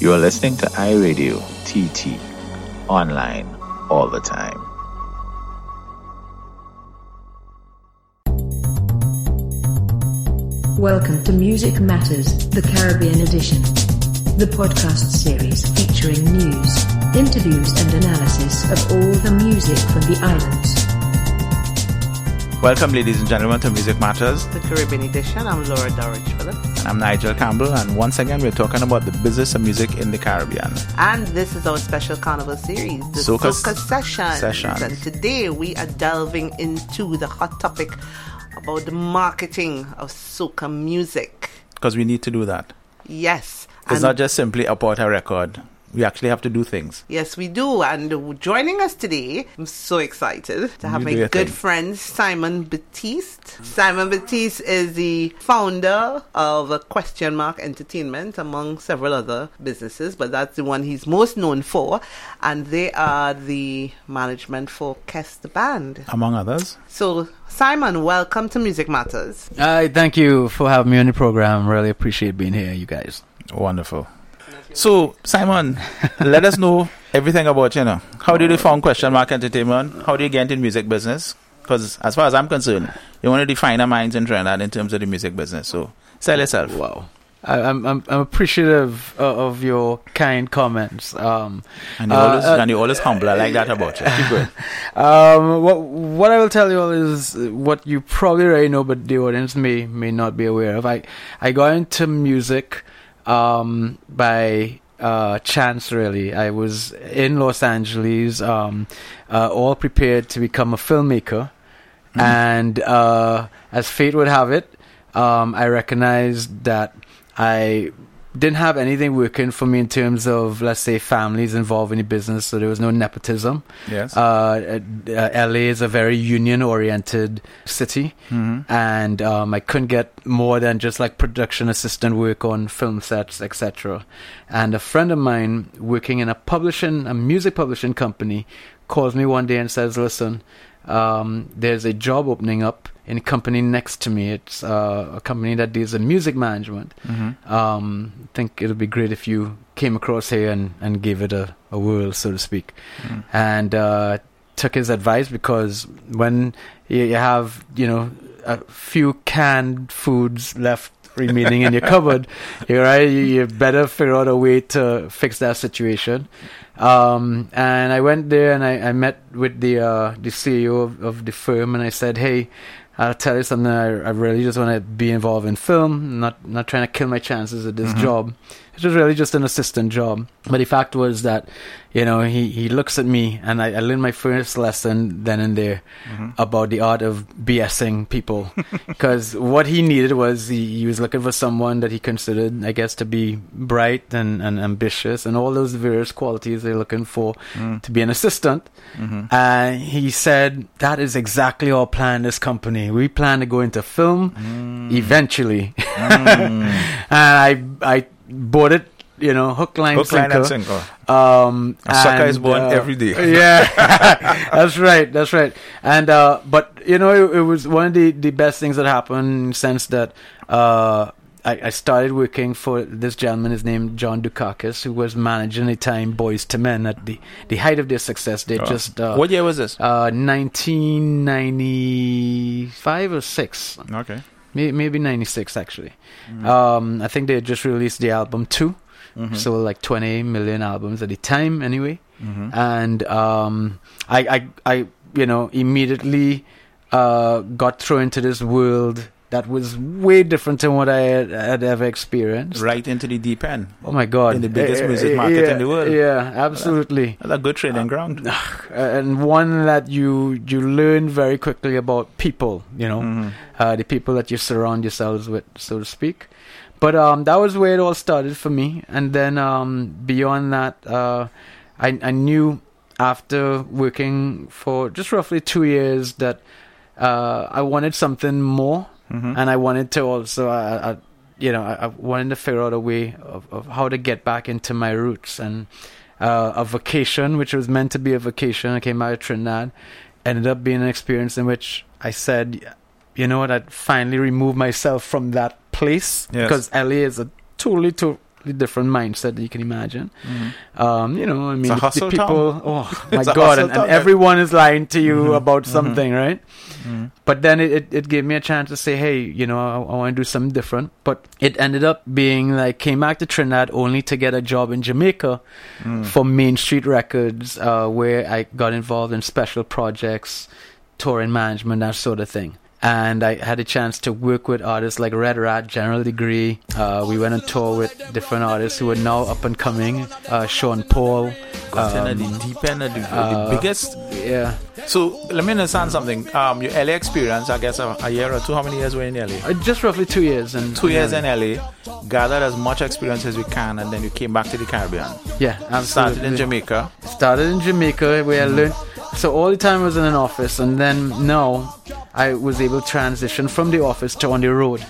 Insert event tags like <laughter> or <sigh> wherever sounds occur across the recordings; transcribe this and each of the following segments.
You are listening to iRadio TT, online all the time. Welcome to Music Matters, the Caribbean edition. The podcast series featuring news, interviews, and analysis of all the music from the islands. Welcome, ladies and gentlemen, to Music Matters. The Caribbean edition. I'm Laura Dowrich Phillips. And I'm Nigel Campbell, and once again, we're talking about the business of music in the Caribbean. And this is our special carnival series, the Soca, Soca Sessions. Sessions. And today we are delving into the hot topic about the marketing of soca music. Because we need to do that. Yes. It's not just simply about a record. We actually have to do things. Yes, we do. And joining us today, I'm so excited to have You my good thing. friend Simon Baptiste. Simon Baptiste is the founder of Question Mark Entertainment, among several other businesses, but that's the one he's most known for. And they are the management for Kes the Band. Among others. So, Simon, welcome to Music Matters. Uh, thank you for having me on the program. Really appreciate being here, you guys. Wonderful. So, Simon, let us know everything about you know. How did you found Question Mark Entertainment? How did you get into music business? Because as far as I'm concerned, you're one of the finer minds in Trinidad in terms of the music business. So, sell yourself. Wow. I, I'm, I'm I'm appreciative of, of your kind comments. Um, And you're, Uh, always, uh, and you're always humble. I like that about you. Keep going. <laughs> um, what what I will tell you all is what you probably already know, but the audience may may not be aware of. I I got into music um, by uh, chance. Really, I was in Los Angeles, um, uh, all prepared to become a filmmaker, and uh, as fate would have it, um, I recognized that I didn't have anything working for me in terms of, let's say, families involved in the business. So there was no nepotism. Yes. Uh, uh, LA is a very union-oriented city, Mhm. and um, I couldn't get more than just like production assistant work on film sets, etc. And a friend of mine working in a publishing, a music publishing company, calls me one day and says, "Listen, um, there's a job opening up in a company next to me. It's uh, a company that deals in music management. Mhm. Um, I think it would be great if you came across here and, and gave it a, a whirl, so to speak. Mhm. And uh, took his advice because when you, you have, you know, a few canned foods left remaining in your <laughs> cupboard, you're right, you, you better figure out a way to fix that situation. Um, and I went there and I, I met with the uh, the CEO of, of the firm and I said, hey, I'll tell you something. I, I really just want to be involved in film. Not not trying to kill my chances at this Mhm. job. It was really just an assistant job. But the fact was that, you know, he, he looks at me and I, I learned my first lesson then and there Mhm. about the art of BSing people. <laughs> Because what he needed was he, he was looking for someone that he considered, I guess, to be bright and, and ambitious and all those various qualities they're looking for Mm. to be an assistant. Mhm. And he said, that is exactly our plan, this company. We plan to go into film Mm. eventually. <laughs> Mm. and I, I bought it, you know, hook, line, Hook, line, and sinker. Um, A sucker is born uh, every day. <laughs> Yeah, <laughs> that's right. That's right. And uh, but you know, it, it was one of the the best things that happened sense that uh, I, I started working for this gentleman. His name John Dukakis, who was managing the time Boyz II Men at the the height of their success. They Oh. just uh, what year was this? uh, 1995 or six, Okay. May- maybe 96 actually. Um, I think they just released the album two, Mhm. so like 20 million albums at the time anyway. Mhm. And um, I, I, I, you know, immediately uh, got thrown into this world that was way different than what I had, had ever experienced. Right into the deep end. Oh my God! In the biggest Eh, music eh, market yeah, in the world. Yeah, absolutely. That's a good training ground. Uh, and one that you you learn very quickly about people. You know, Mhm. uh, the people that you surround yourselves with, so to speak. But um, that was where it all started for me. And then um, beyond that, uh, I, I knew after working for just roughly two years that uh, I wanted something more, Mhm. and I wanted to also, uh, uh, you know, I, wanted to figure out a way of, of how to get back into my roots and uh, a vacation, which was meant to be a vacation. I came out of Trinidad, ended up being an experience in which I said, you know what, I'd finally remove myself from that place Yes. because LA is a totally, to- completely different mindset that you can imagine. Um, you know, I mean, the- the people. town. Oh <laughs> my god! And, and everyone is lying to you Mhm. about Mhm. something, right? Mm. But then it, it, it gave me a chance to say, hey, you know, I, I want to do something different. But it ended up being like, came back to Trinidad only to get a job in Jamaica Mm. for Main Street Records, uh, where I got involved in special projects, touring management, that sort of thing. And I had a chance to work with artists like Red Rat, General Degree. Uh, we went on tour with different artists who are now up and coming. Uh, Sean Paul. Um, the deep end of the, the biggest. Yeah. So let me understand something. Um, your LA experience, I guess a, a year or two. How many years were in LA? Uh, just roughly two years. and Two years in LA, gathered as much experience as we can, and then you came back to the Caribbean. Yeah, absolutely. Started in Jamaica. started in Jamaica where I learned. So all the time I was in an office, and then now I was able to transition from the office to on the road.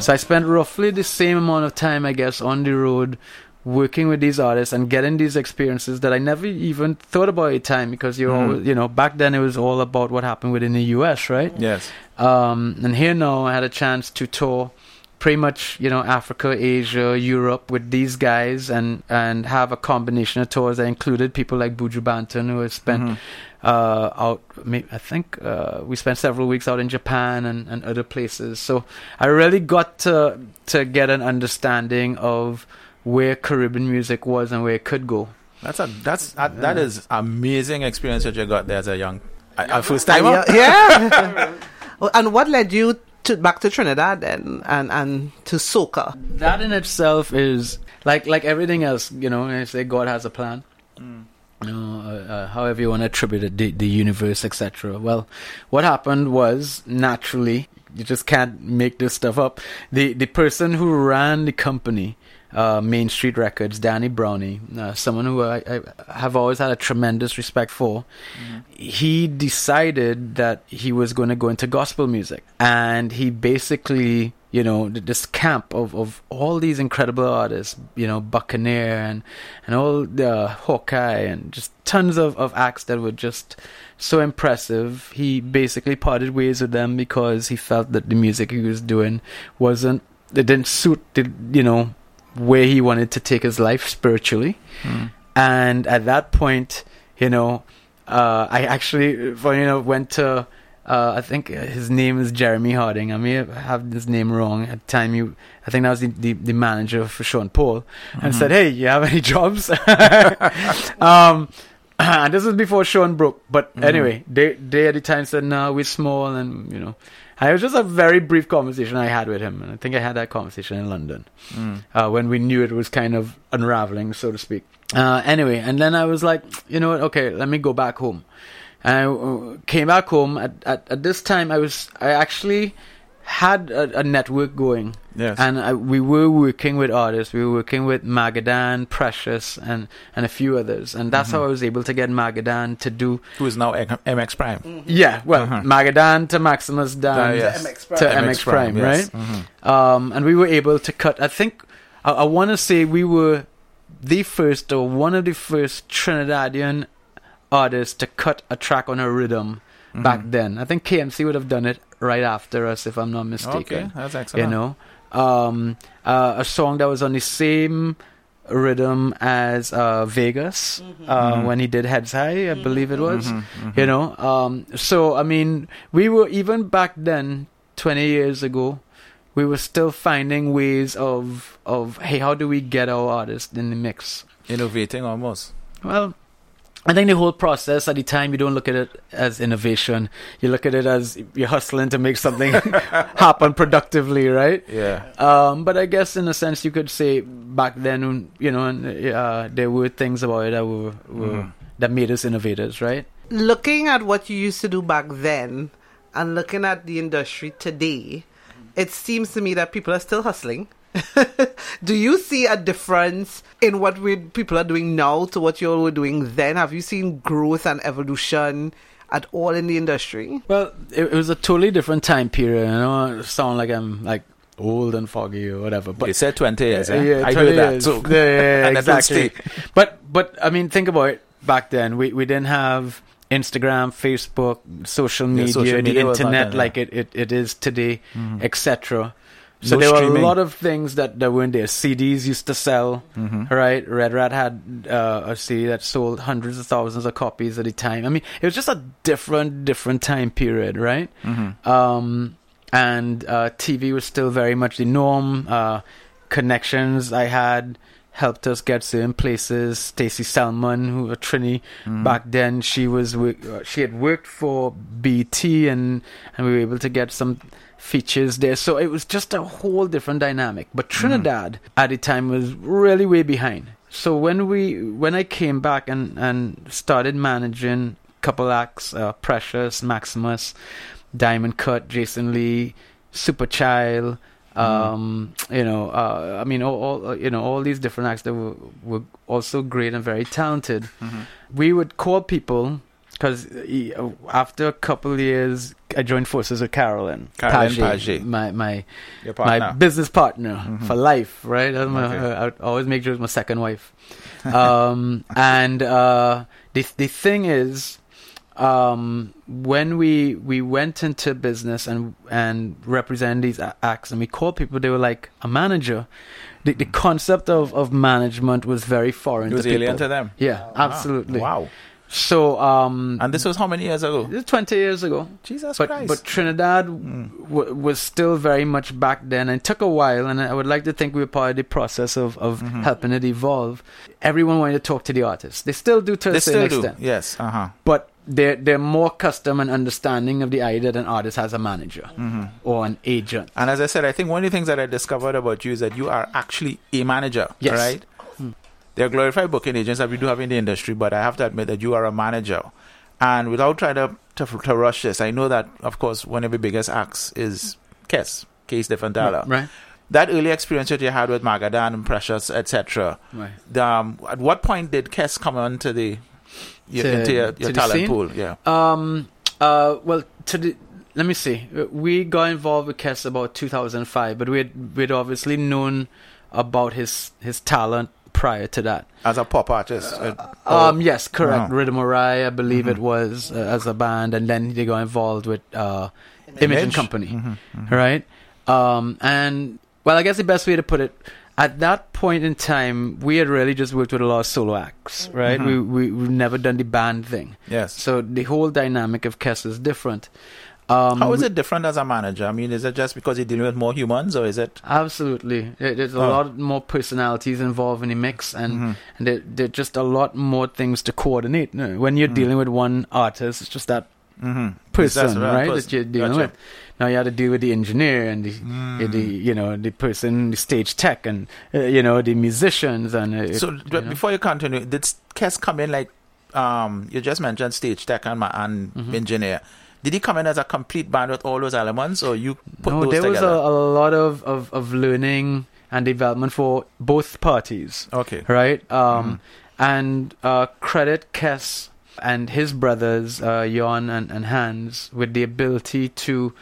So I spent roughly the same amount of time, I guess, on the road, working with these artists and getting these experiences that I never even thought about at the time because you're, Mhm. always, you know, back then it was all about what happened within the U.S., right? Yes. Um, and here now I had a chance to tour pretty much, you know, Africa, Asia, Europe with these guys and, and have a combination of tours that included people like Buju Banton who has spent Mhm. Uh, out, I think uh, we spent several weeks out in Japan and, and other places. So I really got to, to get an understanding of where Caribbean music was and where it could go. That's a that's that, that is amazing experience that you got there as a young, a, a first timer. yeah. <laughs> yeah. And what led you to back to Trinidad then, and and to soca? That in itself is like like everything else, you know. I say God has a plan. You know, uh, uh, however you want to attribute it, the, the universe, etc. Well, what happened was naturally, you just can't make this stuff up. The the person who ran the company, uh, Main Street Records, Danny Brownie, uh, someone who I, I have always had a tremendous respect for, he decided that he was going to go into gospel music, and he basically you know th- this camp of, of all these incredible artists you know buccaneer and and all the hawkeye and just tons of, of acts that were just so impressive he basically parted ways with them because he felt that the music he was doing wasn't it didn't suit the you know where he wanted to take his life spiritually Mm. and at that point you know uh, i actually you know went to uh, I think his name is Jeremy Harding. I may have his name wrong at the time. You, I think that was the, the, the manager for Sean Paul, and said, "Hey, you have any <laughs> jobs?" <laughs> um, <clears throat> and this was before Sean broke. But Mhm. anyway, they they at the time said, "No, we're small," and you know, it was just a very brief conversation I had with him, and I think I had that conversation in London Mm. uh, when we knew it was kind of unraveling, so to speak. Uh, anyway, and then I was like, you know what? Okay, let me go back home. And I uh, came back home. At, at, at this time, I was I actually had a, a network going, Yes. and I, we were working with artists. We were working with Magadan, Precious, and and a few others, and that's how I was able to get Magadan to do. Who is now M- MX Prime? Yeah, well, Uh-huh. Magadan to Maximus Dan Uh, yes. to MX Prime, right? yes. Mhm. um, and we were able to cut. I think I, I want to say we were the first or one of the first Trinidadian artists to cut a track on a rhythm back Mhm. then. I think KMC would have done it right after us, if I'm not mistaken. Okay, mistaken. that's excellent. You know, um, uh, a song that was on the same rhythm as uh, Vegas uh, Mhm. when he did Heads High, I believe it was Mhm, mhm. you know um so i mean we were even back then 20 years ago we were still finding ways of of hey how do we get our artists in the mix innovating almost. well I think the whole process at the time you don't look at it as innovation. You look at it as you're hustling to make something <laughs> happen productively, right? Yeah. Um, but I guess in a sense you could say back then, you know, uh, there were things about it that were, were Mhm. that made us innovators, right? Looking at what you used to do back then, and looking at the industry today, it seems to me that people are still hustling. <laughs> do you see a difference in what we people are doing now to what you all were doing then? Have you seen growth and evolution at all in the industry? Well, it, it was a totally different time period. I know I sound like I'm like old and foggy or whatever, but you said 20 years, eh? yeah, I 20 heard that years. too. Yeah, yeah, <laughs> yeah, And exactly. But but I mean, think about it. Back then, we we didn't have Instagram, Facebook, social Yeah, media, social the media was not internet there, like it, it, it is today, Mhm. etc. So No there were a lot of things that, that weren't there. CDs used to sell, Mhm. right? Red Rat had uh, a CD that sold hundreds of thousands of copies at a time. I mean, it was just a different, different time period, right? Mhm. Um, and uh, TV was still very much the norm. Uh, connections I had helped us get certain places. Stacey Selman, who a Trini Mhm. back then, she was uh, she had worked for BT, and and we were able to get some features there. So it was just a whole different dynamic. But Trinidad at the time was really way behind. So when we when I came back and and started managing couple acts, uh, Precious, Maximus, Diamond Cut, Jason Lee, Super Child. Um, you know, uh, I mean, all, all uh, you know, all these different acts that were, were also great and very talented. Mhm. We would call people because after a couple of years, I joined forces with Carolyn, Carolyn Page, Page. my my my business partner Mhm. for life, right? My, Okay. I, always make sure it's my second wife. Um, <laughs> and uh, the the thing is, um, when we we went into business and and represent these acts, and we called people, they were like a manager. The, the concept of, of management was very foreign it was to people. alien to them. Yeah, absolutely. Wow. So, um, And this was how many years ago? this is twenty years ago. Jesus But Christ. but Trinidad Mm. w- was still very much back then, and it took a while. And I would like to think we were part of the process of, of Mhm. helping it evolve. Everyone wanted to talk to the artists. They still do to a they certain still do. extent, Yes. Uh huh. but they're they're more custom and understanding of the idea that an artist has a manager hmm or an agent. And as I said, I think one of the things that I discovered about you is that you are actually a manager, Yes. right? There are glorified booking agents that we do have in the industry, but I have to admit that you are a manager. And without trying to, to, to rush this, I know that, of course, one of the biggest acts is Kes, Kees Dieffenthaller. Right, That early experience that you had with Magadan and Precious, etc. right. Um, at what point did Kes come onto the your, To- into your, your the talent pool? Yeah. Um. Uh. Well, to the let me see. We got involved with Kes about 2005, but we'd we'd obviously known about his his talent prior to that. As a pop artist. uh, Um, yes, correct. Uh-huh. Rhythm Rai, I believe Mhm. it was uh, as a band, and then they got involved with uh, Image and Company, Mhm, mhm. right? Um, and well, I guess the best way to put it, at that point in time, we had really just worked with a lot of solo acts, right? Mhm. We we we've never done the band thing, Yes. so the whole dynamic of Kes is different. Um, How is it different as a manager? I mean, is it just because you're dealing with more humans, or is it? Absolutely, there's a Oh. lot more personalities involved in the mix, and Mhm. and there, there are just a lot more things to coordinate. No, When you're Mm. dealing with one artist, it's just that Mhm. person, right? person. That you're dealing Gotcha. with. Now you have to deal with the engineer and the, Mm. the you know the person, the stage tech, and uh, you know the musicians and. Uh, So, you but know. before you continue, did Kes come in like um you just mentioned stage tech and, ma- and Mhm. engineer? Did he come in as a complete band with all those elements, or you put those together no, those there was a, a lot of, of, of learning and development for both parties. okay. right? Um, Mhm. And uh, credit Kes and his brothers, uh, Jon and, and Hans, with the ability to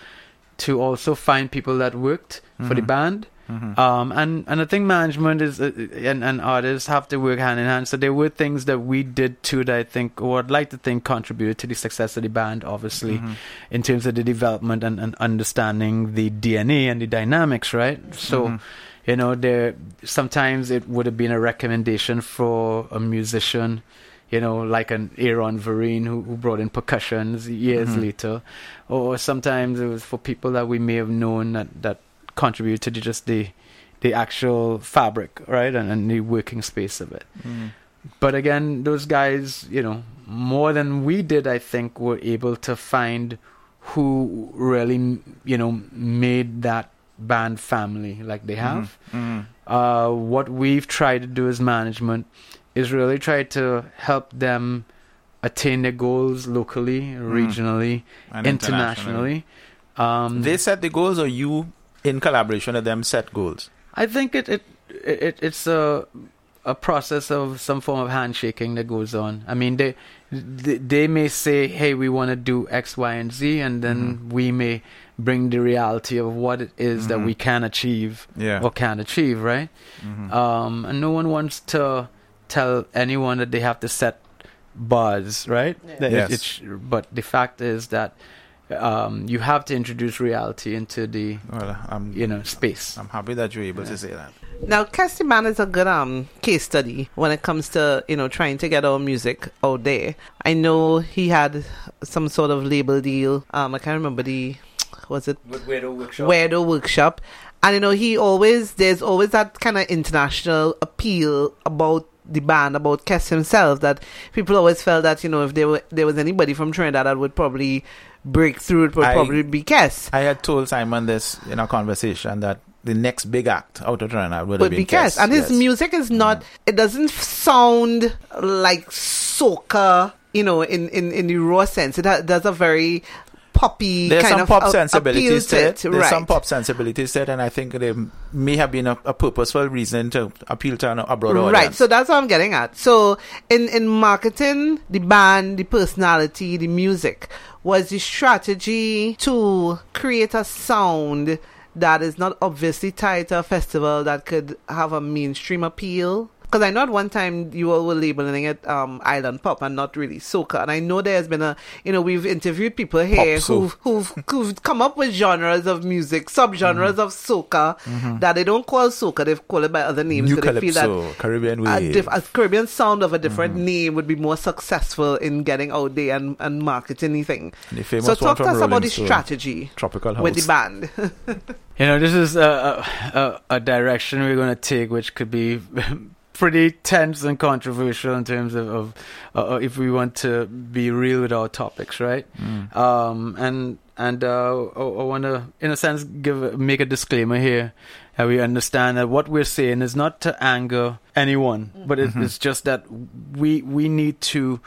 to also find people that worked for the Mhm. band. Mhm. Um, and, and I think management is uh, and, and artists have to work hand in hand. So there were things that we did too that I think, or I'd like to think, contributed to the success of the band. Obviously, Mhm. in terms of the development and, and understanding the DNA and the dynamics, right? So Mhm. you know there sometimes it would have been a recommendation for a musician you know like an aaron Vereen who, who brought in percussions years Mhm. later or sometimes it was for people that we may have known that that contributed to just the the actual fabric right and, and the working space of it Mhm. but again those guys you know more than we did i think were able to find who really you know made that band family like they have Mhm. uh, what we've tried to do as management is really try to help them attain their goals locally, regionally, And internationally. Um, They set the goals, or you, in collaboration with them, set goals. I think it, it it it's a a process of some form of handshaking that goes on. I mean, they they, they may say, "Hey, we want to do X, Y, and Z," and then Mhm. we may bring the reality of what it is that Mhm. we can achieve Yeah. or can't achieve, right? Mhm. um, and no one wants to tell anyone that they have to set bars, right? That it- Yes. it sh- but the fact is that um, you have to introduce reality into the Well, I'm, you know space. I'm happy that you're able to say that. Now, Cassie Man is a good um case study when it comes to you know trying to get our music out there. I know he had some sort of label deal. Um, I can't remember the was it With Weirdo Workshop. Weirdo Workshop, and you know he always there's always that kind of international appeal about the band about Kes himself that people always felt that you know if there were there was anybody from Trinidad that would probably break through it would I- probably be Kes. I had told Simon this in a conversation that the next big act out of Trinidad would, would be been Kes. And his yes. music is not, it doesn't sound like soca, you know, in, in, in the raw sense. It ha- does a very poppy There's kind some of pop a- sensibilities to it. it. There's right. some pop sensibilities to it, and I think there may have been a, a purposeful reason to appeal to an, a broader Right, audience. so that's what I'm getting at. So, in in marketing, the band, the personality, the music was the strategy to create a sound that is not obviously tied to a festival that could have a mainstream appeal. Because I know at one time you all were labeling it um, island pop and not really soca. And I know there's been a, you know, we've interviewed people here who've, who've, who've come up with genres of music, subgenres of soca that they don't call soca, they call it by other names. New so they feel that Calypso, Caribbean a, Wave. diff- a Caribbean sound of a different Mm-hmm. name would be more successful in getting out there and, and marketing anything. the famous So talk to from us about Rolling the strategy Tropical House. with the band. <laughs> You know, this is a, a, a, a direction we're going to take, which could be <laughs> pretty tense and controversial in terms of, of uh, if we want to be real with our topics, right? Mm. Um, and and uh, I, I want to, in a sense, give make a disclaimer here. That we understand that what we're saying is not to anger anyone, but it, Mhm. it's just that we we need to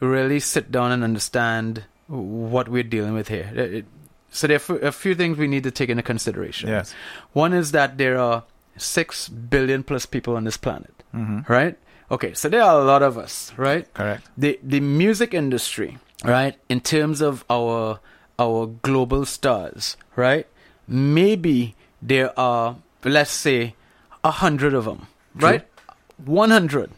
really sit down and understand what we're dealing with here. It- it- so there are f- a few things we need to take into consideration. Yes. One is that there are six billion plus people on this planet, hmm right? Okay, so there are a lot of us, right? Correct. The the music industry, right? In terms of our our global stars, right? Maybe there are, let's say, a hundred of them, True. right? One hundred,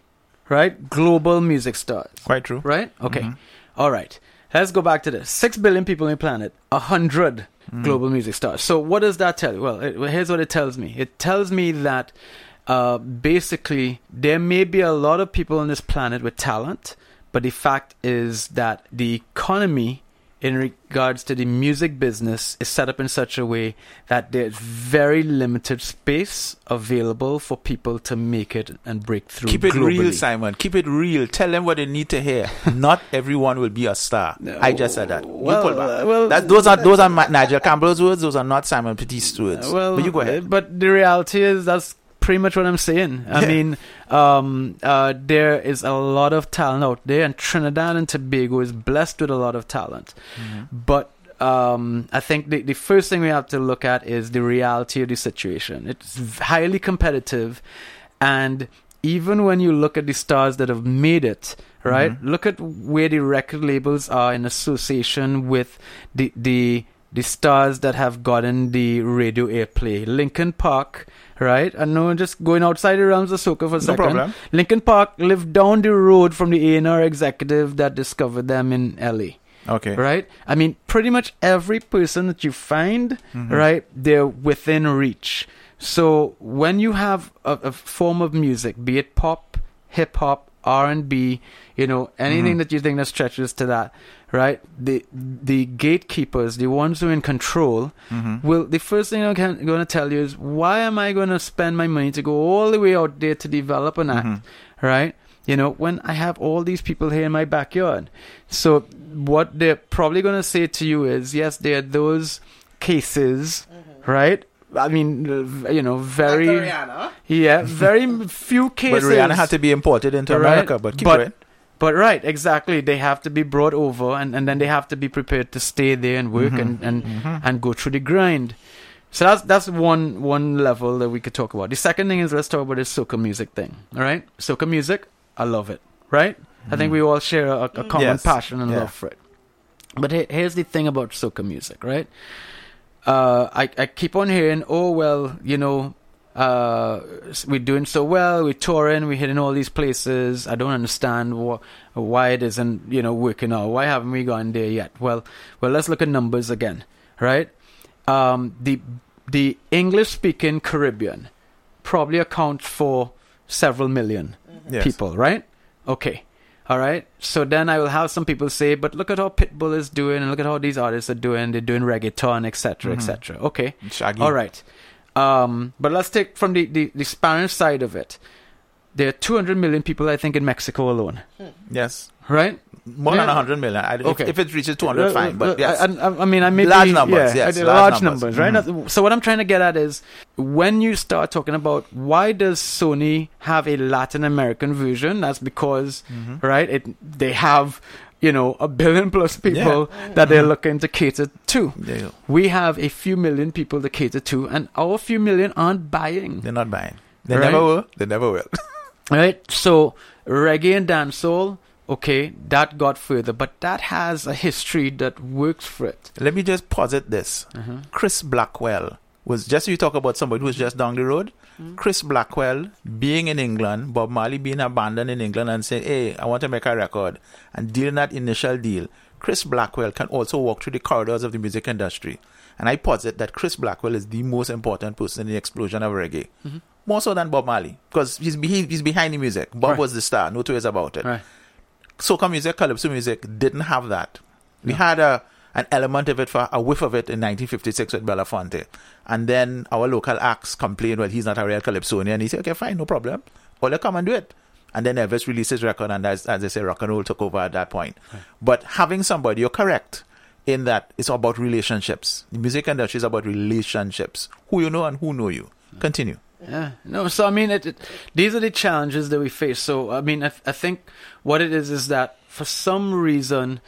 right? Global music stars, Quite true. right? Okay, Mhm. all right. Let's go back to this. Six billion people on the planet, a hundred Mm. global music stars. So what does that tell you? Well, it, well, here's what it tells me. It tells me that uh, basically there may be a lot of people on this planet with talent, but the fact is that the economy in regards to the music business is set up in such a way that there's very limited space available for people to make it and break through Keep it globally. real, Simon. Keep it real. Tell them what they need to hear. <laughs> Not everyone will be a star. I just said that. Well, you pull back. uh, well- that, those are those are Nigel Campbell's words. Those are not Simon Petit's words. Well, but you go ahead. But the reality is that's pretty much what I'm saying. I Yeah. mean, um, uh, there is a lot of talent out there, and Trinidad and Tobago is blessed with a lot of talent. Mhm. But um, I think the, the first thing we have to look at is the reality of the situation. It's highly competitive, and even when you look at the stars that have made it, right? Mhm. Look at where the record labels are in association with the the the stars that have gotten the radio airplay. Linkin Park, right? I know, just going outside the realms of soca for a second. No problem. Linkin Park lived down the road from the A&R executive that discovered them in LA Okay. right? I mean, pretty much every person that you find, Mhm. right, they're within reach. So when you have a, a form of music, be it pop, hip hop, R and B, you know, anything Mhm. that you think that stretches to that, right? The the gatekeepers, the ones who are in control, Mhm. will the first thing I'm going to tell you is why am I going to spend my money to go all the way out there to develop an act, Mhm. right? You know, when I have all these people here in my backyard. So what they're probably going to say to you is, yes, there are those cases, right? I mean, you know, very Rihanna. yeah, very m- few <laughs> But. Rihanna had to be imported into Right. America. But keep But- going. But right, exactly. They have to be brought over, and, and then they have to be prepared to stay there and work Mhm. and, and, Mhm. and go through the grind. So that's that's one one level that we could talk about. The second thing is let's talk about this soca music thing. All right, soca music, I love it. Right, I think Mhm. we all share a, a common Yes. passion and Yeah. love for it. But he- here's the thing about soca music, right? Uh, I I keep on hearing, oh well, you know, uh, we're doing so well. We're touring. We're hitting all these places. I don't understand wh- why it isn't, you know, working out. Why haven't we gone there yet? Well, well, let's look at numbers again, right? Um, the the English speaking Caribbean probably accounts for several million Yes. people, right? Okay. All right. So then I will have some people say, but look at how Pitbull is doing and look at how these artists are doing. They're doing reggaeton, etc., Mhm. etc. Okay. Shaggy. All right. Um, but let's take from the, the, the Spanish side of it. There are 200 million people, I think, in Mexico alone, Yes. right? More Yeah. than 100 million. I, if, Okay. if it reaches 200, fine. But Uh, yes. I, I, I mean, I may Large be- numbers, yeah, yes, large large, numbers. numbers, right? So what I'm trying to get at is when you start talking about why does Sony have a Latin American version? That's because, Mhm. right? It they have you know a billion plus people that they're looking to cater to. There you go. We have a few million people to cater to, and our few million aren't buying. They're not buying. They Right. never will. They never will. <laughs> Right? So reggae and dancehall, okay, that got further, but that has a history that works for it. Let me just posit this. Uh-huh. Chris Blackwell was just you talk about somebody who's just down the road. Chris Blackwell being in England, Bob Marley being abandoned in England and saying, Hey, I want to make a record and dealing that initial deal. Chris Blackwell can also walk through the corridors of the music industry. And I posit that Chris Blackwell is the most important person in the explosion of reggae. More so than Bob Marley. Because he's, be- he's behind the music. Bob Right. was the star, no two ways about it Right. soca music, calypso music didn't have that. We had a an element of it for a whiff of it in 1956 with Belafonte, and then our local acts complained, "Well, he's not a real calypsonian." And he said, "Okay, fine, no problem. Well, they come and do it." And then Elvis released his record, and as, as they say, rock and roll took over at that point. But having somebody, you're correct in that it's about relationships. The music industry is about relationships. Who you know and who know you. Continue. Yeah, no. So I mean, it, it, these are the challenges that we face. So I mean, I, I think what it is is that for some reason,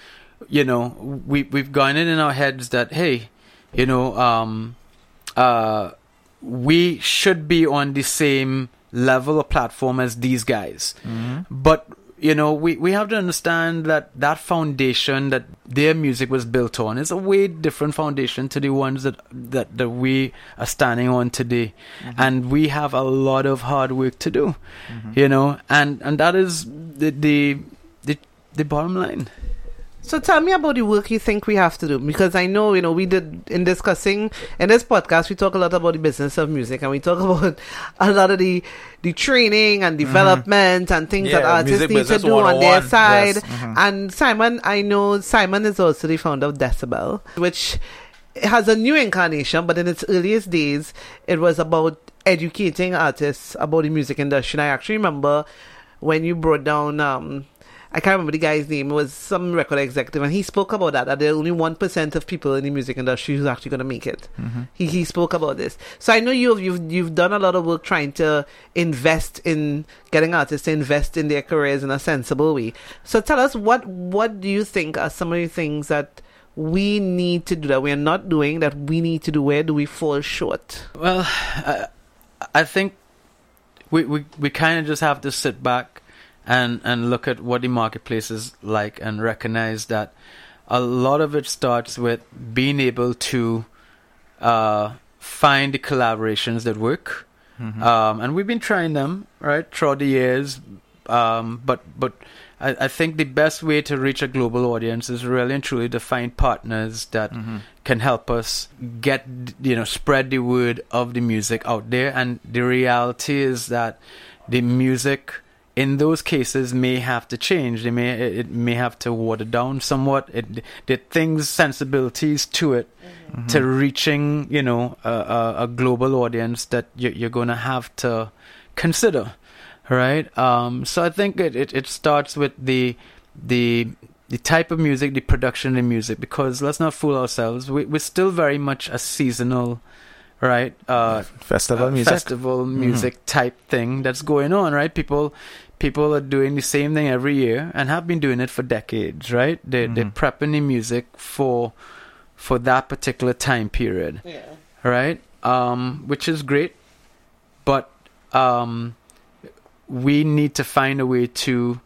you know, we we've gone in in our heads that hey, you know, um, uh, we should be on the same level or platform as these guys, but you know, we, we have to understand that that foundation that their music was built on is a way different foundation to the ones that that, that we are standing on today, mm-hmm. and we have a lot of hard work to do, mm-hmm. you know, and and that is the the the, the bottom line. So tell me about the work you think we have to do because I know you know we did in discussing in this podcast we talk a lot about the business of music and we talk <laughs> about a lot of the the training and development and things that Mm-hmm. Artists need to do on their side. Yes, mhm. And Simon, I know Simon is also the founder of Decibel, which has a new incarnation, but in its earliest days, it was about educating artists about the music industry. And I actually remember when you brought down, um, I can't remember the guy's name, it was some record executive, and he spoke about that, that there are only 1% of people in the music industry who's actually going to make it. Mm-hmm. He, he spoke about this. So I know you've, you've, you've done a lot of work trying to invest in getting artists to invest in their careers in a sensible way. So tell us, what, what do you think are some of the things that we need to do that we're not doing that we need to do? Where do we fall short? Well, I, I think we we, we kind of just have to sit back and and look at what the marketplace is like and recognize that a lot of it starts with being able to uh, find the collaborations that work. Um, and we've been trying them right throughout the years, um, but but I, I think the best way to reach a global audience is really and truly to find partners that can help us get you know spread the word of the music out there. And the reality is that the music in those cases may have to change. They may it, it may have to water down somewhat. It there things sensibilities to it to reaching you know a, a, a global audience that you, you're going to have to consider right um so i think it, it, it starts with the the the type of music the production of music because let's not fool ourselves we, we're still very much a seasonal right uh Festival music. festival music type thing that's going on, right? People people are doing the same thing every year and have been doing it for decades, right? They they're Mhm. prepping the music for for that particular time period, Yeah. right? Um, which is great, but um, we need to find a way to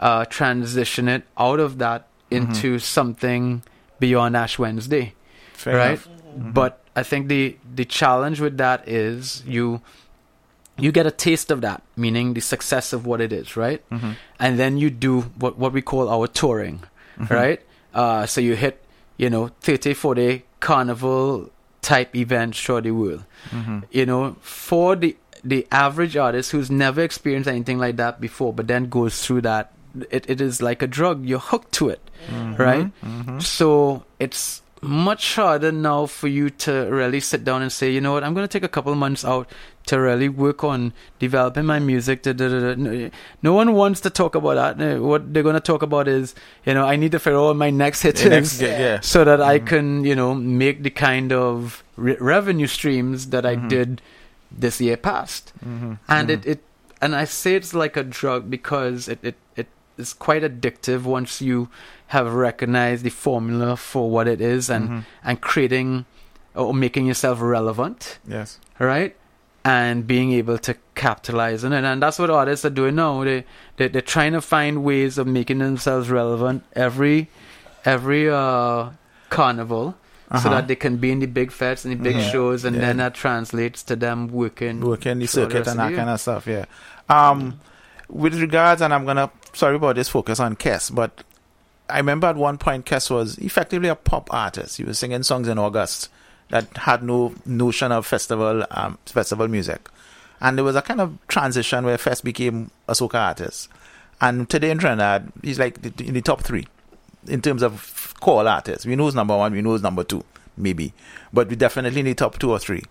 uh, transition it out of that into something beyond Ash Wednesday Fair right? enough. But I think the the challenge with that is you you get a taste of that, meaning the success of what it is, right? Mm-hmm. And then you do what what we call our touring, right? Uh, so you hit, you know, 30, 40 carnival type events throughout the world. Mm-hmm. You know, for the the average artist who's never experienced anything like that before, but then goes through that, it, it is like a drug. You're hooked to it, right? Mm-hmm. So it's much harder now for you to really sit down and say, you know what, I'm going to take a couple of months out to really work on developing my music. Da, da, da. No, one wants to talk about that. What they're going to talk about is, you know, I need to figure out my next hit The is next <laughs> yeah. so that I can, you know, make the kind of re- revenue streams that I Mhm. did this year past. Mm-hmm. And it, it, and I say it's like a drug because it, it, it is quite addictive once you have recognized the formula for what it is and, Mhm. and creating or making yourself relevant, Yes. right? And being able to capitalize on it. And that's what artists are doing now. They, they, they're trying to find ways of making themselves relevant every, every, uh, carnival. So Uh-huh. that they can be in the big fets and the big Mhm. shows, and Yeah. then that translates to them working working the circuit and that kind of stuff. Yeah. Um, with regards, and I'm gonna sorry about this focus on Kes, but I remember at one point Kes was effectively a pop artist. He was singing songs in August that had no notion of festival um, festival music, and there was a kind of transition where Fest became a soca artist. And today in Trinidad, he's like in the top three in terms of call artists. We know who's number one, we know who's number two, maybe, but we definitely in the top two or three.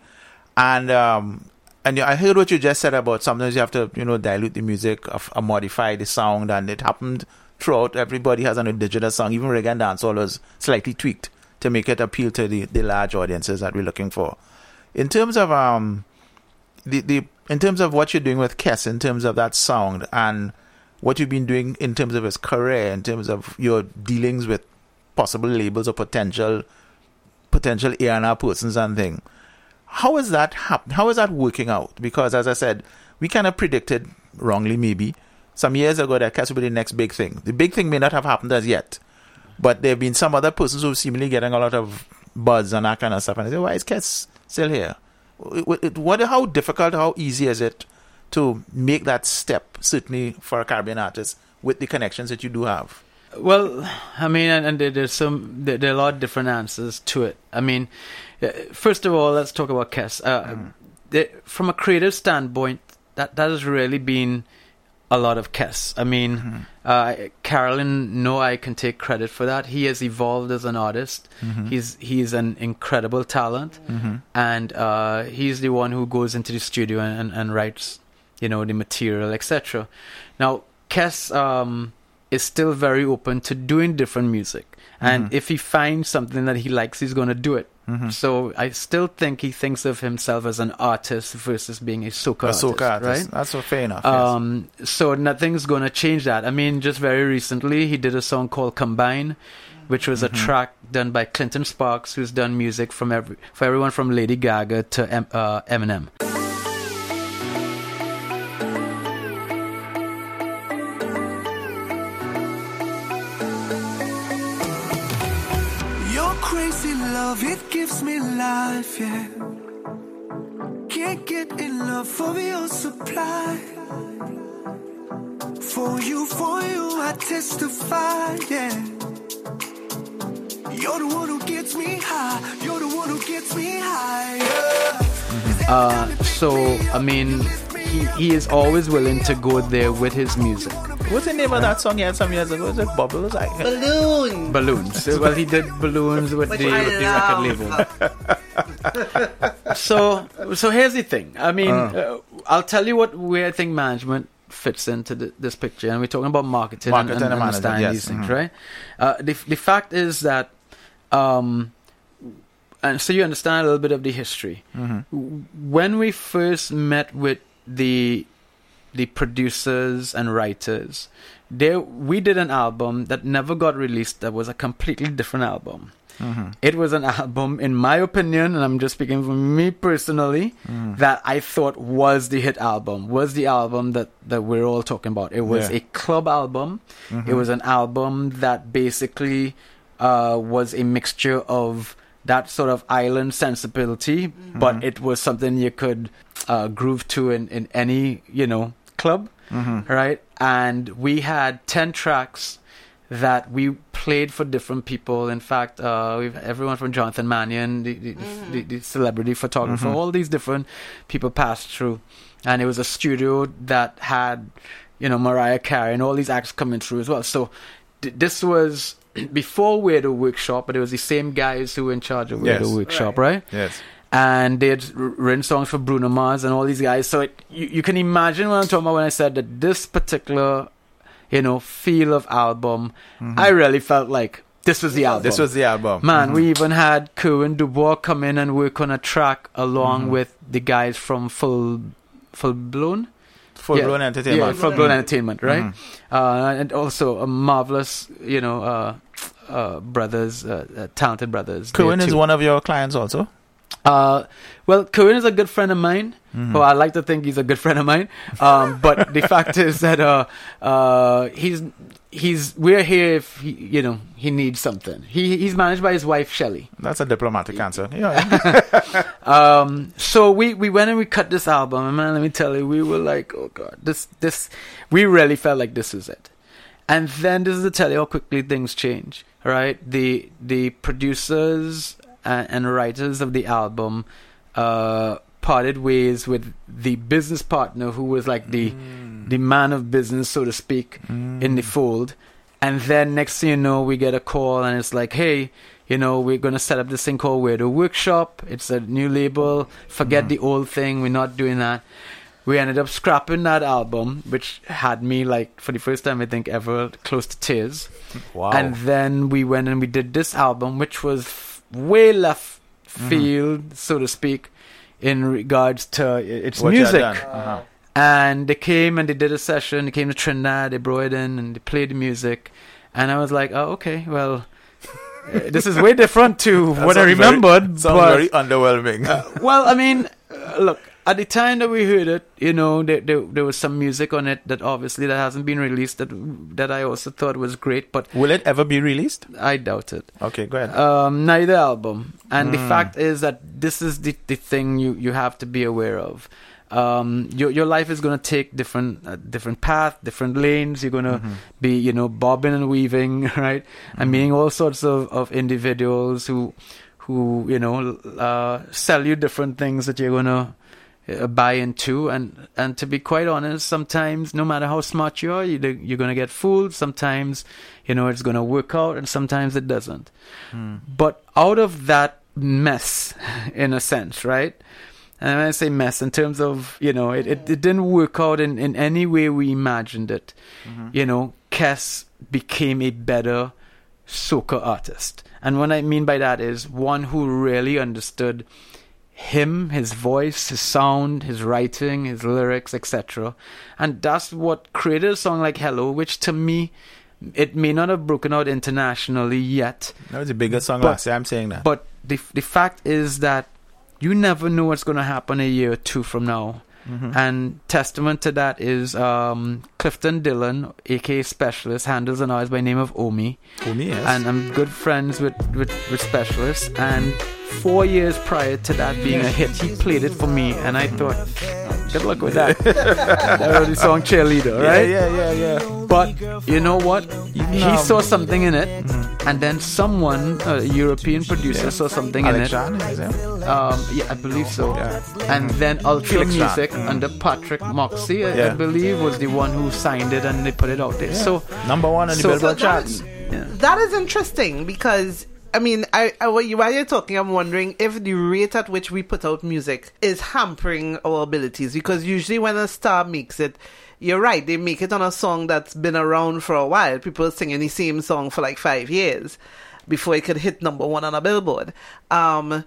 And um, and I heard what you just said about sometimes you have to you know dilute the music, of, uh, modify the sound, and it happened throughout. Everybody has an indigenous song, even reggae and dancehall was slightly tweaked to make it appeal to the, the large audiences that we're looking for. In terms of um the the in terms of what you're doing with Kes, in terms of that sound and what you've been doing in terms of his career, in terms of your dealings with possible labels or potential potential A&R persons and thing. How is that hap- How is that working out? Because as I said, we kind of predicted wrongly, maybe some years ago that Kes would be the next big thing. The big thing may not have happened as yet, but there have been some other persons who seemingly getting a lot of buzz and that kind of stuff. And I say, why is Kes still here? What, it- what, how difficult, how easy is it to make that step? Certainly for a Caribbean artist with the connections that you do have. Well, I mean, and, and there- there's some, there, there are a lot of different answers to it. I mean, uh, first of all, let's talk about Kes. Uh, the, from a creative standpoint, that that has really been a lot of Kes. I mean, uh, Carolyn, no, I can take credit for that. He has evolved as an artist. He's he's an incredible talent, and uh, he's the one who goes into the studio and, and, and writes, you know, the material, etc. Now, Kes um, is still very open to doing different music, and if he finds something that he likes, he's going to do it. So I still think he thinks of himself as an artist versus being a soca A artist, soca artist. right? That's so fair enough. yes. Um, so nothing's going to change that. I mean, just very recently, he did a song called Combine, which was Mm-hmm. a track done by Clinton Sparks, who's done music from every for everyone from Lady Gaga to M- uh, Eminem. It gives me life, yeah. Can't get enough of your supply. For you, for you, I testify, yeah. You're the one who gets me high. You're the one who gets me high. yeah. Uh, so I mean, he, he is always willing to go there with his music. What's the name of that song he had some years ago? Was it Bubbles? I, Balloon. Balloons. well, he did balloons with the, with the record label. so so here's the thing. I mean, uh, I'll tell you what where I think management fits into the, this picture, and we're talking about marketing, Marketing and, and, and management, understanding yes, these things, mhm. right? Uh, the the fact is that, um, and so you understand a little bit of the history. Mm-hmm. When we first met with the the producers and writers, there we did an album that never got released. That was a completely different album. Mm-hmm. It was an <laughs> album, in my opinion, and I'm just speaking for me personally, Mm. that I thought was the hit album, was the album that, that we're all talking about. It was Yeah. a club album. It was an album that basically uh, was a mixture of that sort of island sensibility, but it was something you could uh, groove to in, in any you know club, right? And we had ten tracks that we played for different people. In fact, uh, we've everyone from Jonathan Mannion, the, the, the, the celebrity photographer, all these different people passed through, and it was a studio that had, you know, Mariah Carey and all these acts coming through as well. So th- this was <clears throat> before we had a Workshop, but it was the same guys who were in charge of Weirdo Yes. Workshop, right? Yes. and they had wr- written songs for Bruno Mars and all these guys. So it, you, you can imagine what I'm talking about when I said that this particular, you know, feel of album, I really felt like this was the album. Mm-hmm. This was the album. Man, Mhm. we even had Kerwin Dubois come in and work on a track along Mm-hmm. with the guys from Full Full Blown. Full yeah. blown entertainment. Yeah, Full Blown Entertainment, right? Mhm. Uh, and also a marvelous, you know, uh, uh, brothers, uh, uh, talented brothers. Cohen is one of your clients also. Uh, well, Cohen is a good friend of mine. Mhm. Well, I like to think he's a good friend of mine. Um, but the fact is that uh, uh, he's he's we're here if he, you know he needs something. He he's managed by his wife Shelley. That's a diplomatic answer. Yeah. <laughs> Um, so we we went and we cut this album, and man, let me tell you, we were like, oh god, this this we really felt like this is it. And then this is to tell you how quickly things change, right? The the producers and, and writers of the album uh, parted ways with the business partner who was like the the man of business, so to speak, in the fold. And then next thing you know, we get a call and it's like, hey, you know, we're going to set up this thing called Weirdo Workshop. It's a new label. Forget the old thing. We're not doing that. We ended up scrapping that album, which had me like, for the first time, I think, ever close to tears. Wow. And then we went and we did this album, which was f- way left field, so to speak, in regards to its What music. Uh-huh. And they came and they did a session. They came to Trinidad. They brought it in and they played the music. And I was like, oh, okay, well, uh, this is way different to <laughs> That what I sounds very- remembered. Sounds but- very underwhelming. uh, well, I mean, uh, look, at the time that we heard it, you know, there, there there was some music on it that obviously that hasn't been released that that I also thought was great, but Will it ever be released? I doubt it. Okay, go ahead. Um, neither album, and the Mm. fact is that this is the the thing you you have to be aware of. Um, your your life is going to take different uh, different path, different lanes. You're going to Mhm. be you know bobbing and weaving, <laughs> right? And Mhm. meeting all sorts of, of individuals who who you know uh, sell you different things that you're gonna uh, buy into. And and to be quite honest, sometimes no matter how smart you are, you, you're gonna get fooled. Sometimes you know it's gonna work out, and sometimes it doesn't. Hmm. But out of that mess, <laughs> in a sense, right? And when I say mess, in terms of, you know, it, it, it didn't work out in, in any way we imagined it. Mhm. You know, Kes became a better soca artist. And what I mean by that is one who really understood him, his voice, his sound, his writing, his lyrics, etc. And that's what created a song like Hello, which to me, it may not have broken out internationally yet, That was the biggest song But- last year. I'm saying that. but the the fact is that you never know what's going to happen a year or two from now. Mhm. And testament to that is um, Clifton Dillon, aka Specialist, handles an artist by name of Omi, For me, yes. and I'm good friends with, with with Specialist. And four years prior to that being a hit, he played it for me, and I thought, good luck with that. that was the song cheerleader, right? Yeah, yeah, yeah, yeah. But you know what? He um, saw something in it, and then someone, a European producer, saw something in it. Jaehn, is it? Um, yeah, I believe so. Yeah. And then Ultra Felix Music Jaehn. under Patrick Moxey, I, I believe, was the one who signed it and they put it out there. So, Number one on the So- Billboard So charts. yeah. That is interesting because I mean, I, I while you- while you're talking, I'm wondering if the rate at which we put out music is hampering our abilities. Because usually, when a star makes it, you're right, they make it on a song that's been around for a while. People singing the same song for like five years before it could hit number one on a billboard. Um,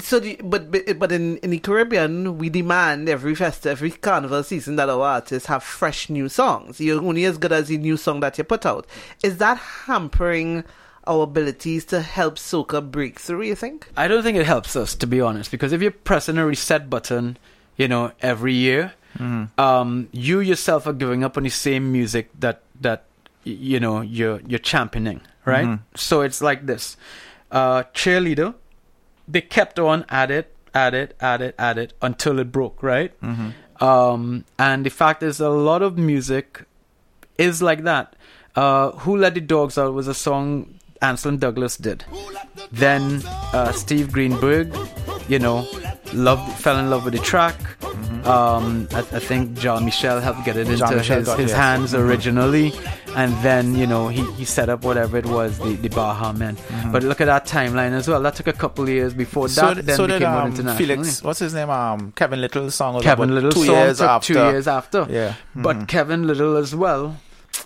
so, the, but but but in, in the Caribbean, we demand every festival, every carnival season that our artists have fresh new songs. You're only as good as the new song that you put out. Is that hampering our abilities to help soca break through? You think? I don't think it helps us, to be honest, because if you're pressing a reset button, you know, every year, Mhm. um, you yourself are giving up on the same music that that you know you're you're championing, right? Mhm. So it's like this: uh, cheerleader they kept on at it, at it, at it, at it until it broke, right? Mm-hmm. Um, and the fact is, a lot of music is like that. Uh, Who Let the Dogs Out was a song Anselm Douglas did. Then uh, Steve Greenberg, you know, loved, fell in love with the track. Um, I, I think John Michel helped get it into Jean-Michel his, got- his yes. hands Mhm. originally, and then you know he, he set up whatever it was, the the Baha Men. But look at that timeline as well. That took a couple of years before So, that. then so became more um, international. Felix, what's his name? Um, Kevin Little's song Kevin Little two song years took after. two years after. Yeah. But Mhm. Kevin Little as well.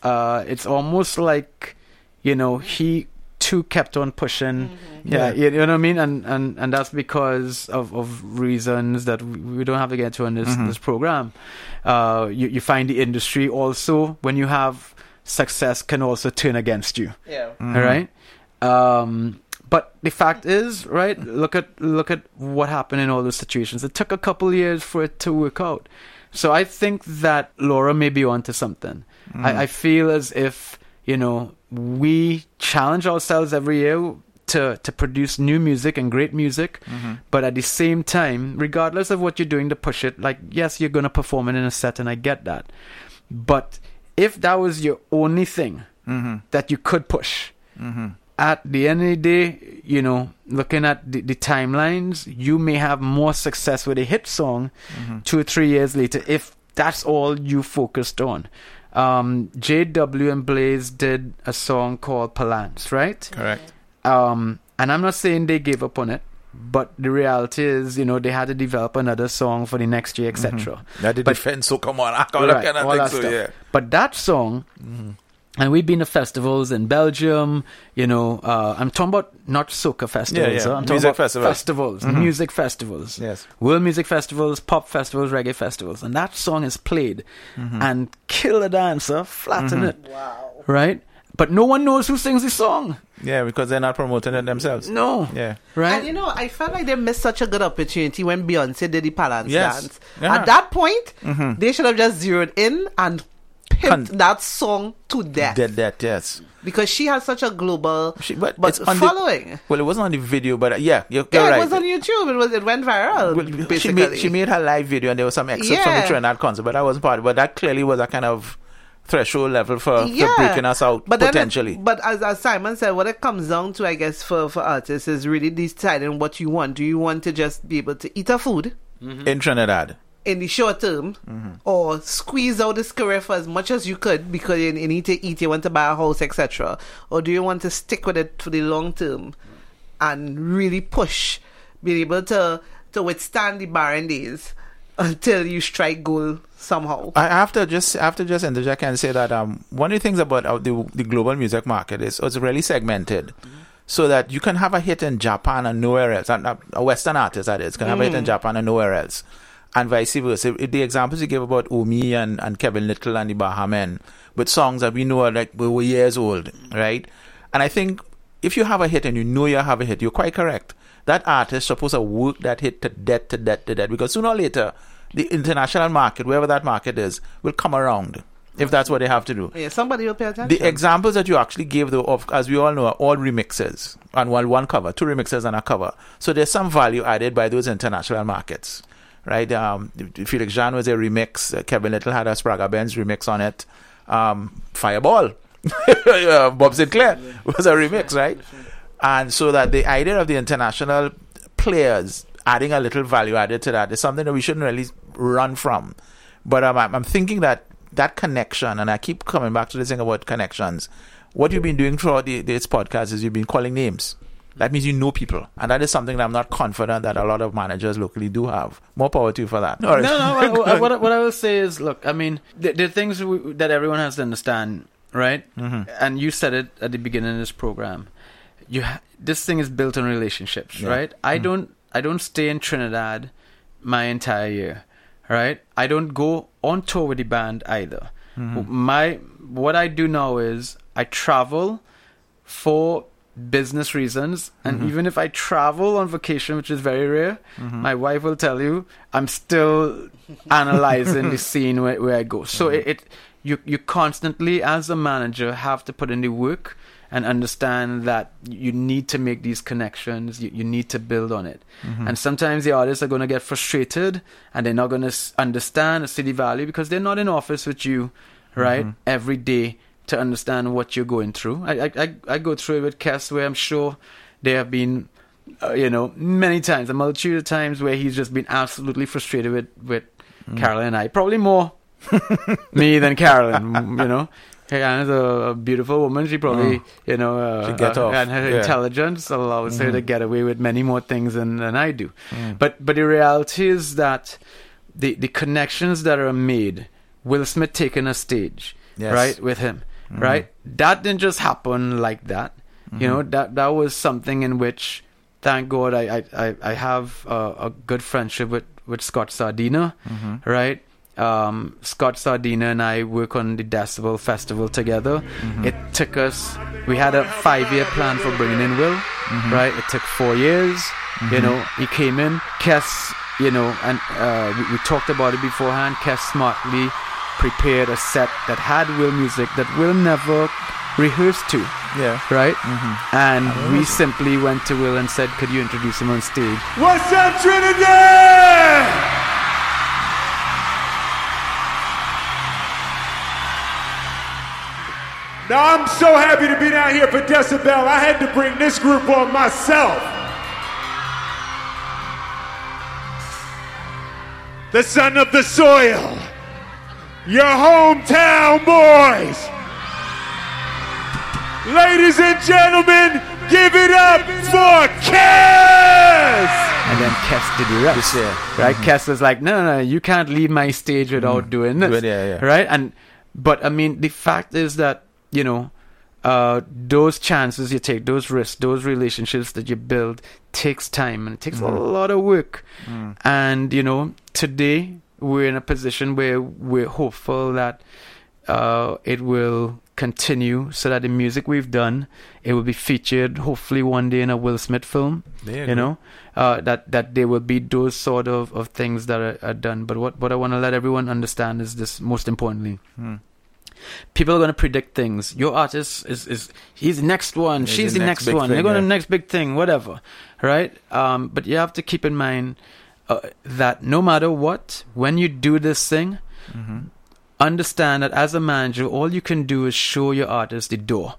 Uh, it's almost like you know he too kept on pushing. Yeah, Yeah. you know what I mean, and and and that's because of of reasons that we we don't have to get to in this Mhm. this program. Uh, you you find the industry also when you have success can also turn against you. Yeah. Mhm. All right. Um, but the fact is, right? Look at look at what happened in all those situations. It took a couple years for it to work out. So I think that Laura may be onto something. Mm. I, I feel as if you know we challenge ourselves every year to to produce new music and great music, Mhm. but at the same time, regardless of what you're doing to push it, like yes, you're gonna perform it in a set, and I get that. But if that was your only thing Mhm. that you could push, Mhm. at the end of the day, you know, looking at the, the timelines, you may have more success with a hit song Mhm. two or three years later if that's all you focused on. Um, JW and Blaze did a song called Palance, right? Correct. Um, and I'm not saying they gave up on it, but the reality is, you know, they had to develop another song for the next year, etc. That the But- defense, so come on, I can't Right, all that that so, yeah. But that song, Mm-hmm. And we've been to festivals in Belgium, you know, uh, I'm talking about not soca festivals, Yeah, yeah. huh? I'm talking Music about festivals. festivals, Mhm. music festivals, Yes. world music festivals, pop festivals, reggae festivals. And that song is played Mm-hmm. and kill a dancer, flatten it. Wow. Right? But no one knows who sings the song. Yeah, because they're not promoting it themselves. No. Yeah. Right? And you know, I felt like they missed such a good opportunity when Beyonce did the Palance Yes. dance. Yeah. At that point, Mhm. they should have just zeroed in and that song to death. Dead that, yes. Because she has such a global She- but but it's on the- following. Well, it wasn't on the video, but uh, yeah, you're, you're yeah, right. it was on YouTube. It was it went viral. Well, basically. she made she made her live video, and there was some excerpts from the Yeah. Trinidad concert, but that wasn't part. of it. But that clearly was a kind of threshold level for, for breaking us out but then it- potentially. but as, as Simon said, what it comes down to, I guess, for, for artists is really deciding what you want. Do you want to just be able to eat a food in Trinidad, in the short term, Mm-hmm. or squeeze out this career for as much as you could because you, you need to eat, you want to buy a house, etc., or do you want to stick with it for the long term and really push, be able to to withstand the barren days until you strike gold somehow? I have to just I have to just interject and say that um one of the things about uh, the the global music market is it's really segmented. So that you can have a hit in Japan and nowhere else, and uh, a Western artist that is can have a hit in Japan and nowhere else, and vice versa. The examples you gave about Omi and, and Kevin Little and the Baha Men, with songs that we know are like we were years old, right? And I think if you have a hit and you know you have a hit, you're quite correct. That artist supposed to work that hit to death, to death, to death, because sooner or later, the international market, wherever that market is, will come around if that's what they have to do. Yeah, somebody will pay attention. The examples that you actually gave, though, of as we all know, are all remixes on one one cover, two remixes and a cover. So there's some value added by those international markets, right? Um, Felix Jaehn was a remix. Uh, Kevin Little had a Spraga Benz remix on it. Um, Fireball, <laughs> uh, Bob Sinclar was a remix, right? And so that the idea of the international players adding a little value added to that is something that we shouldn't really run from. But um, I'm, I'm thinking that that connection, and I keep coming back to this thing about connections. What you've been doing throughout the, this podcast is you've been calling names. That means you know people, and that is something that I'm not confident that a lot of managers locally do have. More power to you for that. Right. No, no. what, what, <laughs> what, what I will say is, look, I mean, there, there are things we, that everyone has to understand, right? Mhm. And you said it at the beginning of this program. You, ha- this thing is built on relationships, Yeah. right? I don't, I don't stay in Trinidad my entire year, right? I don't go on tour with the band either. My, what I do now is I travel for business reasons and even if i travel on vacation which is very rare my wife will tell you i'm still <laughs> analyzing the scene where, where i go so it, it you you constantly as a manager have to put in the work and understand that you need to make these connections. You, you need to build on it. Mm-hmm. And sometimes the artists are going to get frustrated and they're not going to understand the city value because they're not in office with you, right, Mm-hmm. every day to understand what you're going through. I, I, I, go through it with where I'm sure there have been, uh, you know, many times, a multitude of times where he's just been absolutely frustrated with, with Mm. Carolyn and I. Probably more <laughs> me than Carolyn, you know. Anna's a, a beautiful woman. She probably, you know, uh, uh, off. and her Yeah. intelligence allows her to get away with many more things than, than I do. Mm. But but the reality is that the the connections that are made, Will Smith taking a stage, Yes. right, with him, Mhm. right? That didn't just happen like that. You know, that that was something in which, thank God, I I I, have uh, a good friendship with with Scott Sardina, Mhm. right? Um, Scott Sardina and I work on the Decibel Festival together. It took us, we had a five year plan for bringing in Will, right? It took four years. You know, he came in, Kes, you know, and uh, we, we talked about it beforehand. Kes smartly prepared a set that had Will music that Will never rehearsed to, Yeah. right? Mm-hmm. And we simply went to Will and said, Could you introduce him on stage? What's up, Trinidad? Now, I'm so happy to be down here for Decibel. I had to bring this group on myself. The son of the soil, your hometown boys. Ladies and gentlemen, give it up for Kes! And then Kes did the rest. This year. right? Mm-hmm. Kes was like, no, no, no, you can't leave my stage without mm-hmm. doing this, Do yeah, yeah. right? And but I mean, the fact is that you know, uh, those chances you take, those risks, those relationships that you build takes time and it takes a mm-hmm. lot of work. Mm. And you know, today we're in a position where we're hopeful that uh, it will continue so that the music we've done it will be featured hopefully one day in a Will Smith film There you know? Uh, that that there will be those sort of, of things that are, are done. But what, what I want to let everyone understand is this most importantly. Hmm. people are going to predict things. Your artist is, is he's the next one. He's she's the the next next, one. Thing, they're going to yeah. the next big thing whatever right? Um, but you have to keep in mind uh, that no matter what when you do this thing Mm-hmm. understand that as a manager, all you can do is show your artist the door.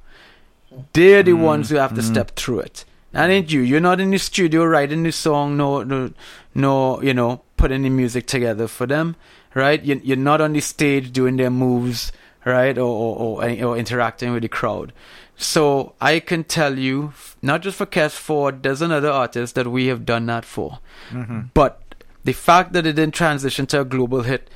They're the ones who have to step through it. That ain't you. You're not in the studio writing the song, no, no, no, you know, putting the music together for them, right? You, you're not on the stage doing their moves, right, or, or, or, or interacting with the crowd. So I can tell you, not just for Kes, for a dozen other artists that we have done that for. Mm-hmm. But the fact that it didn't transition to a global hit,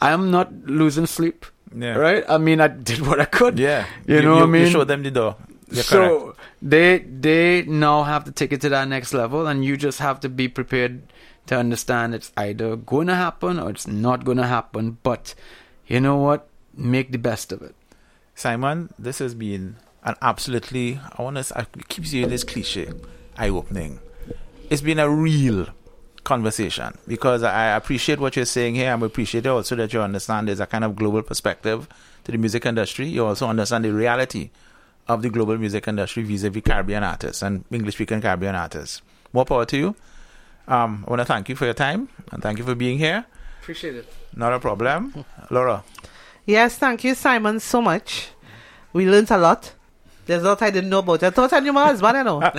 I'm not losing sleep. Yeah. Right? I mean, I did what I could. Yeah. You know what I mean? You show them the door. You're correct. so they they now have to take it to that next level, and you just have to be prepared to understand it's either going to happen or it's not going to happen. But you know what? Make the best of it. Simon, this has been an absolutely, I want to I keep saying this cliche, eye opening. It's been a real conversation because I appreciate what you're saying here. I appreciate also that you understand there's a kind of global perspective to the music industry. You also understand the reality of the global music industry vis-a-vis Caribbean artists and English-speaking Caribbean artists. More power to you. Um, I want to thank you for your time and thank you for being here. Appreciate it. Not a problem. <laughs> Laura. Yes, thank you, Simon, so much. We learned a lot. There's a lot I didn't know about you. I thought I knew my husband, you know. hey,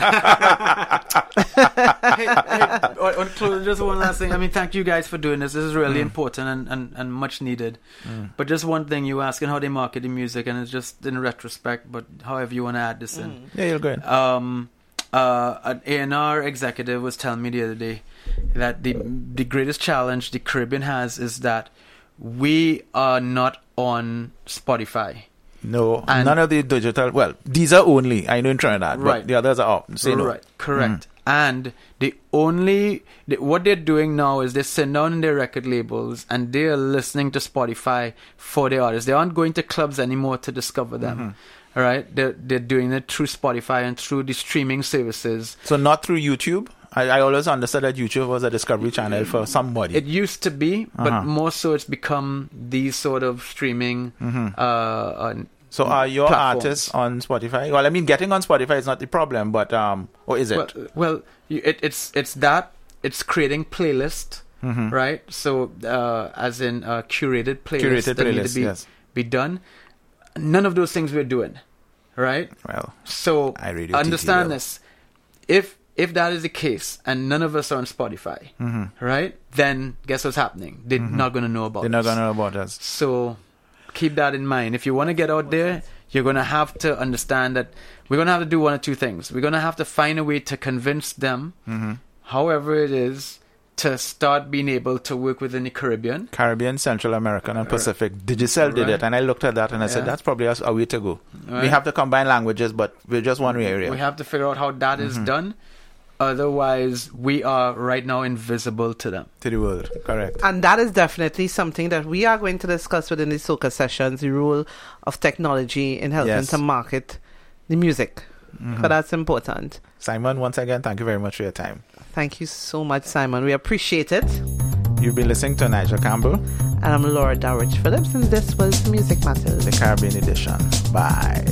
hey, on- on close, just one last thing. I mean, thank you guys for doing this. This is really important and, and, and much needed. But just one thing, you were asking how they market the music, and it's just in retrospect, but however you want to add this in. Yeah, you're good. Um, uh, an A&R executive was telling me the other day that the the greatest challenge the Caribbean has is that we are not on Spotify. No, And- none of the digital. Well, these are only. I know in Trinidad, Right. but the others are up. Say no. Right, correct. Mm. And the only the, what they're doing now is they sit down in their record labels and they are listening to Spotify for their artists. They aren't going to clubs anymore to discover them. All right, they're they're doing it through Spotify and through the streaming services. So not through YouTube. I, I always understood that YouTube was a discovery channel for somebody. It used to be, but Uh-huh. more so it's become these sort of streaming Mm-hmm. uh, uh, So are your platforms. artists on Spotify? Well, I mean, getting on Spotify is not the problem, but um, or is it? Well, well it, it's it's that it's creating playlist, Mm-hmm. right? So uh, as in uh, curated playlists Curated that need to be yes. be done. None of those things we're doing, right? well, So I read your understand this. If if that is the case, and none of us are on Spotify, Mm-hmm. right? Then guess what's happening? They're not going to know about. Us. They're not gonna know about us. So keep that in mind. If you want to get out there, you're going to have to understand that we're going to have to do one or two things. We're going to have to find a way to convince them, Mm-hmm. however it is, to start being able to work within the Caribbean. Caribbean, Central American, and Pacific. Digicel did it, and I looked at that and I said that's probably a, a way to go. We have to combine languages, but we're just one area. We have to figure out how that is done. Otherwise, we are right now invisible to them. to the world. Correct. And that is definitely something that we are going to discuss within the Soca sessions the role of technology in helping Yes. to market the music. Mm-hmm. But that's important. Simon, once again, thank you very much for your time. Thank you so much, Simon. We appreciate it. You've been listening to Nigel Campbell, And I'm Laura Dowrich Phillips, and this was Music Matters. the Caribbean edition. Bye.